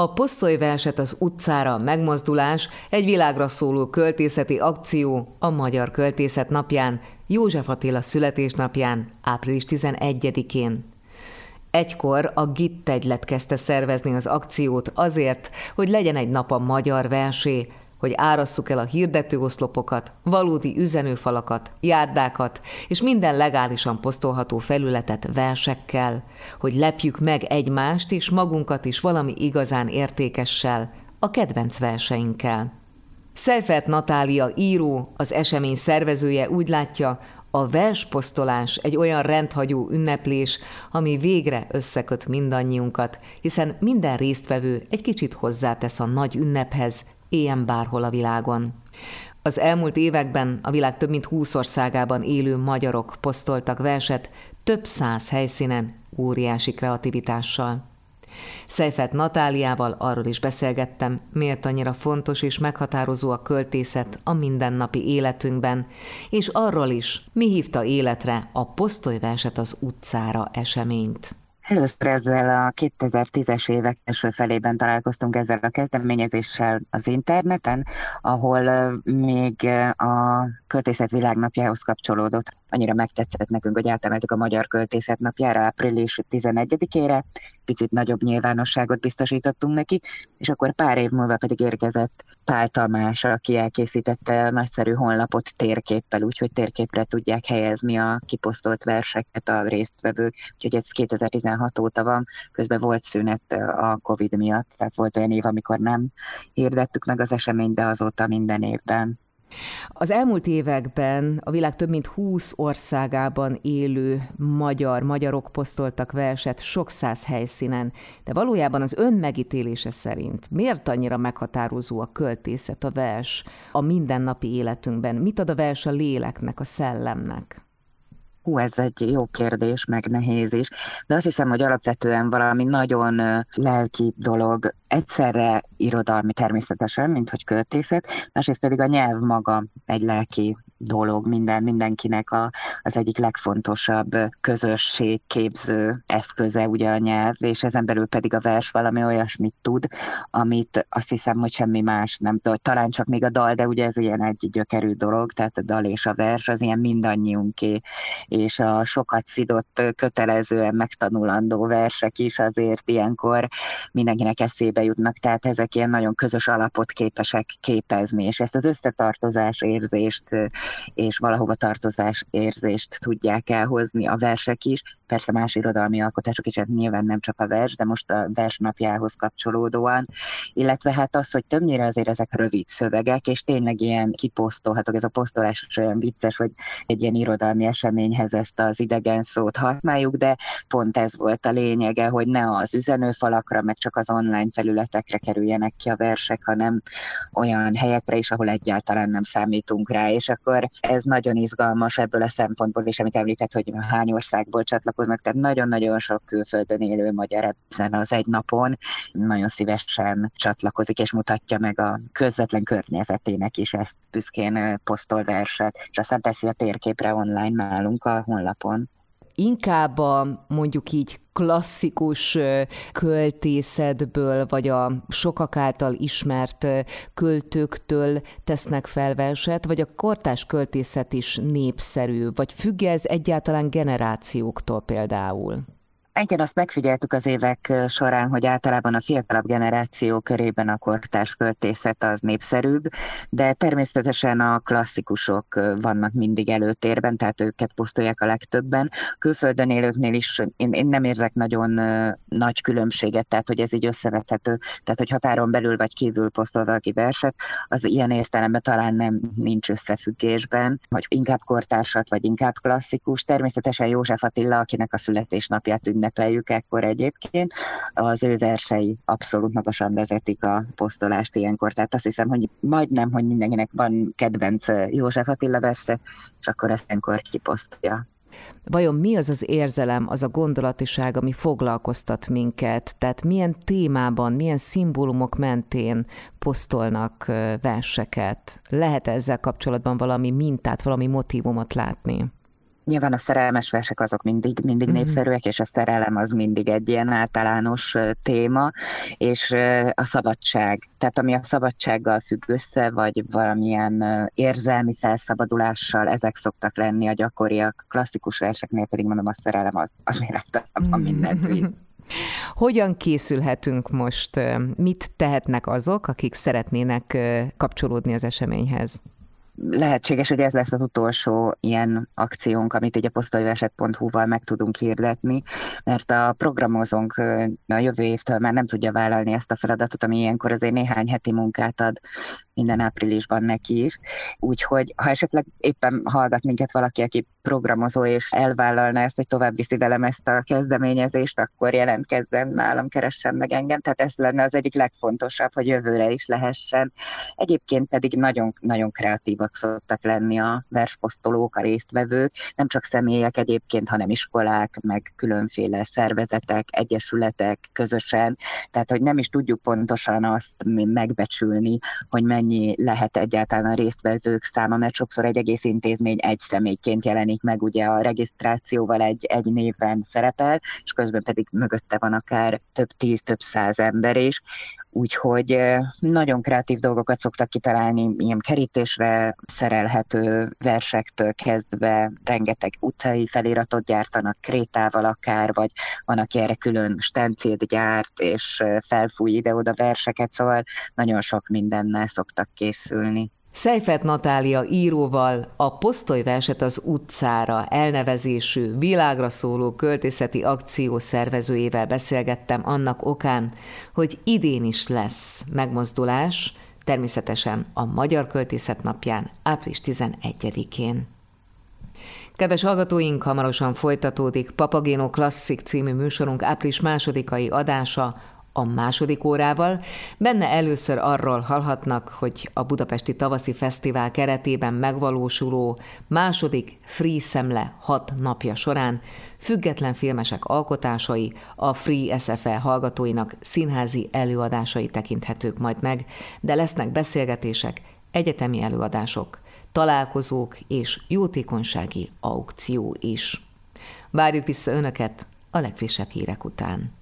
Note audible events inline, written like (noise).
A posztolyverset az utcára megmozdulás egy világra szóló költészeti akció a Magyar Költészet napján, József Attila születésnapján, április 11-én. Egykor a GIT egylet kezdte szervezni az akciót azért, hogy legyen egy nap a magyar versé, hogy árasszuk el a hirdetőoszlopokat, valódi üzenőfalakat, járdákat és minden legálisan posztolható felületet versekkel, hogy lepjük meg egymást és magunkat is valami igazán értékessel, a kedvenc verseinkkel. Szeifert Natália író, az esemény szervezője úgy látja, a versposztolás egy olyan rendhagyó ünneplés, ami végre összeköt mindannyiunkat, hiszen minden résztvevő egy kicsit hozzátesz a nagy ünnephez, éljen bárhol a világon. Az elmúlt években a világ több mint 20 országában élő magyarok posztoltak verset több száz helyszínen óriási kreativitással. Szejfert Natáliával arról is beszélgettem, miért annyira fontos és meghatározó a költészet a mindennapi életünkben, és arról is, mi hívta életre a posztolyverset az utcára eseményt. Először ezzel a 2010-es évek első felében találkoztunk ezzel a kezdeményezéssel az interneten, ahol még a költészet világnapjához kapcsolódott. Annyira megtetszett nekünk, hogy átemeltük a Magyar Költészet napjára április 11-ére, picit nagyobb nyilvánosságot biztosítottunk neki, és akkor pár év múlva pedig érkezett Pál Tamás, aki elkészítette a nagyszerű honlapot térképpel, úgyhogy térképre tudják helyezni a kiposztolt verseket a résztvevők, úgyhogy ez 2016 óta van, közben volt szünet a Covid miatt, tehát volt olyan év, amikor nem hirdettük meg az eseményt, de azóta minden évben. Az elmúlt években a világ több mint 20 országában élő magyar, magyarok posztoltak verset sok száz helyszínen, de valójában az ön megítélése szerint miért annyira meghatározó a költészet, a vers a mindennapi életünkben? Mit ad a vers a léleknek, a szellemnek? Hú, ez egy jó kérdés, meg nehéz is, de azt hiszem, hogy alapvetően valami nagyon lelki dolog, egyszerre irodalmi természetesen, mint hogy költészet, másrészt pedig a nyelv maga egy lelki dolog, minden, mindenkinek a, az egyik legfontosabb közösségképző eszköze ugye a nyelv, és ezen belül pedig a vers valami olyasmit tud, amit azt hiszem, hogy semmi más nem tud. Talán csak még a dal, de ugye ez ilyen egy gyökerű dolog, tehát a dal és a vers az ilyen mindannyiunké, és a sokat szidott kötelezően megtanulandó versek is azért ilyenkor mindenkinek eszébe jutnak, tehát ezek ilyen nagyon közös alapot képesek képezni, és ezt az összetartozás érzést és valahova tartozás érzést tudják elhozni a versek is, persze más irodalmi alkotások is, ez nyilván nem csak a vers, de most a vers napjához kapcsolódóan, illetve hát az, hogy többnyire azért ezek rövid szövegek, és tényleg ilyen kiposztolhatok, ez a posztolás is olyan vicces, hogy egy ilyen irodalmi eseményhez ezt az idegen szót használjuk, de pont ez volt a lényege, hogy ne az üzenőfalakra, meg csak az online felületekre kerüljenek ki a versek, hanem olyan helyekre is, ahol egyáltalán nem számítunk rá, és akkor ez nagyon izgalmas ebből a szempontból is, amit említett, hogy hány országból csatlakozott találkoznak, tehát nagyon-nagyon sok külföldön élő magyar ezen az egy napon nagyon szívesen csatlakozik és mutatja meg a közvetlen környezetének is ezt büszkén posztol verset, és aztán teszi a térképre online nálunk a honlapon inkább a mondjuk így klasszikus költészetből, vagy a sokak által ismert költőktől tesznek fel verset, vagy a kortás költészet is népszerű, vagy függ ez egyáltalán generációktól például? Igen, azt megfigyeltük az évek során, hogy általában a fiatalabb generáció körében a kortárs költészet az népszerűbb, de természetesen a klasszikusok vannak mindig előtérben, tehát őket posztolják a legtöbben. Külföldön élőknél is én, én nem érzek nagyon nagy különbséget, tehát hogy ez így összevethető, tehát hogy határon belül vagy kívül posztol valaki verset, az ilyen értelemben talán nem nincs összefüggésben, vagy inkább kortársat, vagy inkább klasszikus. Természetesen József Attila, akinek a születésnapját ünnep ünnepeljük ekkor egyébként. Az ő versei abszolút magasan vezetik a posztolást ilyenkor, tehát azt hiszem, hogy majdnem, hogy mindenkinek van kedvenc József Attila verse, és akkor ezt ilyenkor kiposztolja. Vajon mi az az érzelem, az a gondolatiság, ami foglalkoztat minket? Tehát milyen témában, milyen szimbólumok mentén posztolnak verseket? Lehet ezzel kapcsolatban valami mintát, valami motivumot látni? Nyilván a szerelmes versek azok mindig, mindig mm-hmm. népszerűek, és a szerelem az mindig egy ilyen általános téma, és a szabadság, tehát ami a szabadsággal függ össze, vagy valamilyen érzelmi felszabadulással, ezek szoktak lenni a gyakoriak. Klasszikus verseknél pedig mondom, a szerelem az, az életemben mindent visz. (laughs) Hogyan készülhetünk most? Mit tehetnek azok, akik szeretnének kapcsolódni az eseményhez? Lehetséges, hogy ez lesz az utolsó ilyen akciónk, amit így a posztolyverset.hu-val meg tudunk hirdetni, mert a programozónk a jövő évtől már nem tudja vállalni ezt a feladatot, ami ilyenkor azért néhány heti munkát ad minden áprilisban neki. Úgyhogy ha esetleg éppen hallgat minket valaki, aki programozó, és elvállalna ezt, hogy tovább viszi velem ezt a kezdeményezést, akkor jelentkezzen nálam, keressen meg engem. Tehát ez lenne az egyik legfontosabb, hogy jövőre is lehessen. Egyébként pedig nagyon, nagyon kreatívak szoktak lenni a versposztolók, a résztvevők, nem csak személyek egyébként, hanem iskolák, meg különféle szervezetek, egyesületek közösen. Tehát, hogy nem is tudjuk pontosan azt megbecsülni, hogy mennyi lehet egyáltalán a résztvevők száma, mert sokszor egy egész intézmény egy személyként jelenik meg ugye a regisztrációval egy, egy névben szerepel, és közben pedig mögötte van akár több tíz, több száz ember is, úgyhogy nagyon kreatív dolgokat szoktak kitalálni, ilyen kerítésre szerelhető versektől kezdve rengeteg utcai feliratot gyártanak krétával akár, vagy van, aki erre külön stencilt gyárt, és felfúj ide-oda verseket, szóval nagyon sok mindennel szoktak készülni. Szejfet Natália íróval a Posztolyverset az utcára elnevezésű világra szóló költészeti akció szervezőjével beszélgettem annak okán, hogy idén is lesz megmozdulás, természetesen a Magyar Költészet napján, április 11-én. Kedves hallgatóink, hamarosan folytatódik Papagéno Klasszik című műsorunk április másodikai adása a második órával. Benne először arról hallhatnak, hogy a Budapesti Tavaszi Fesztivál keretében megvalósuló második Free Szemle hat napja során független filmesek alkotásai a Free SFE hallgatóinak színházi előadásai tekinthetők majd meg, de lesznek beszélgetések, egyetemi előadások, találkozók és jótékonysági aukció is. Várjuk vissza Önöket a legfrissebb hírek után.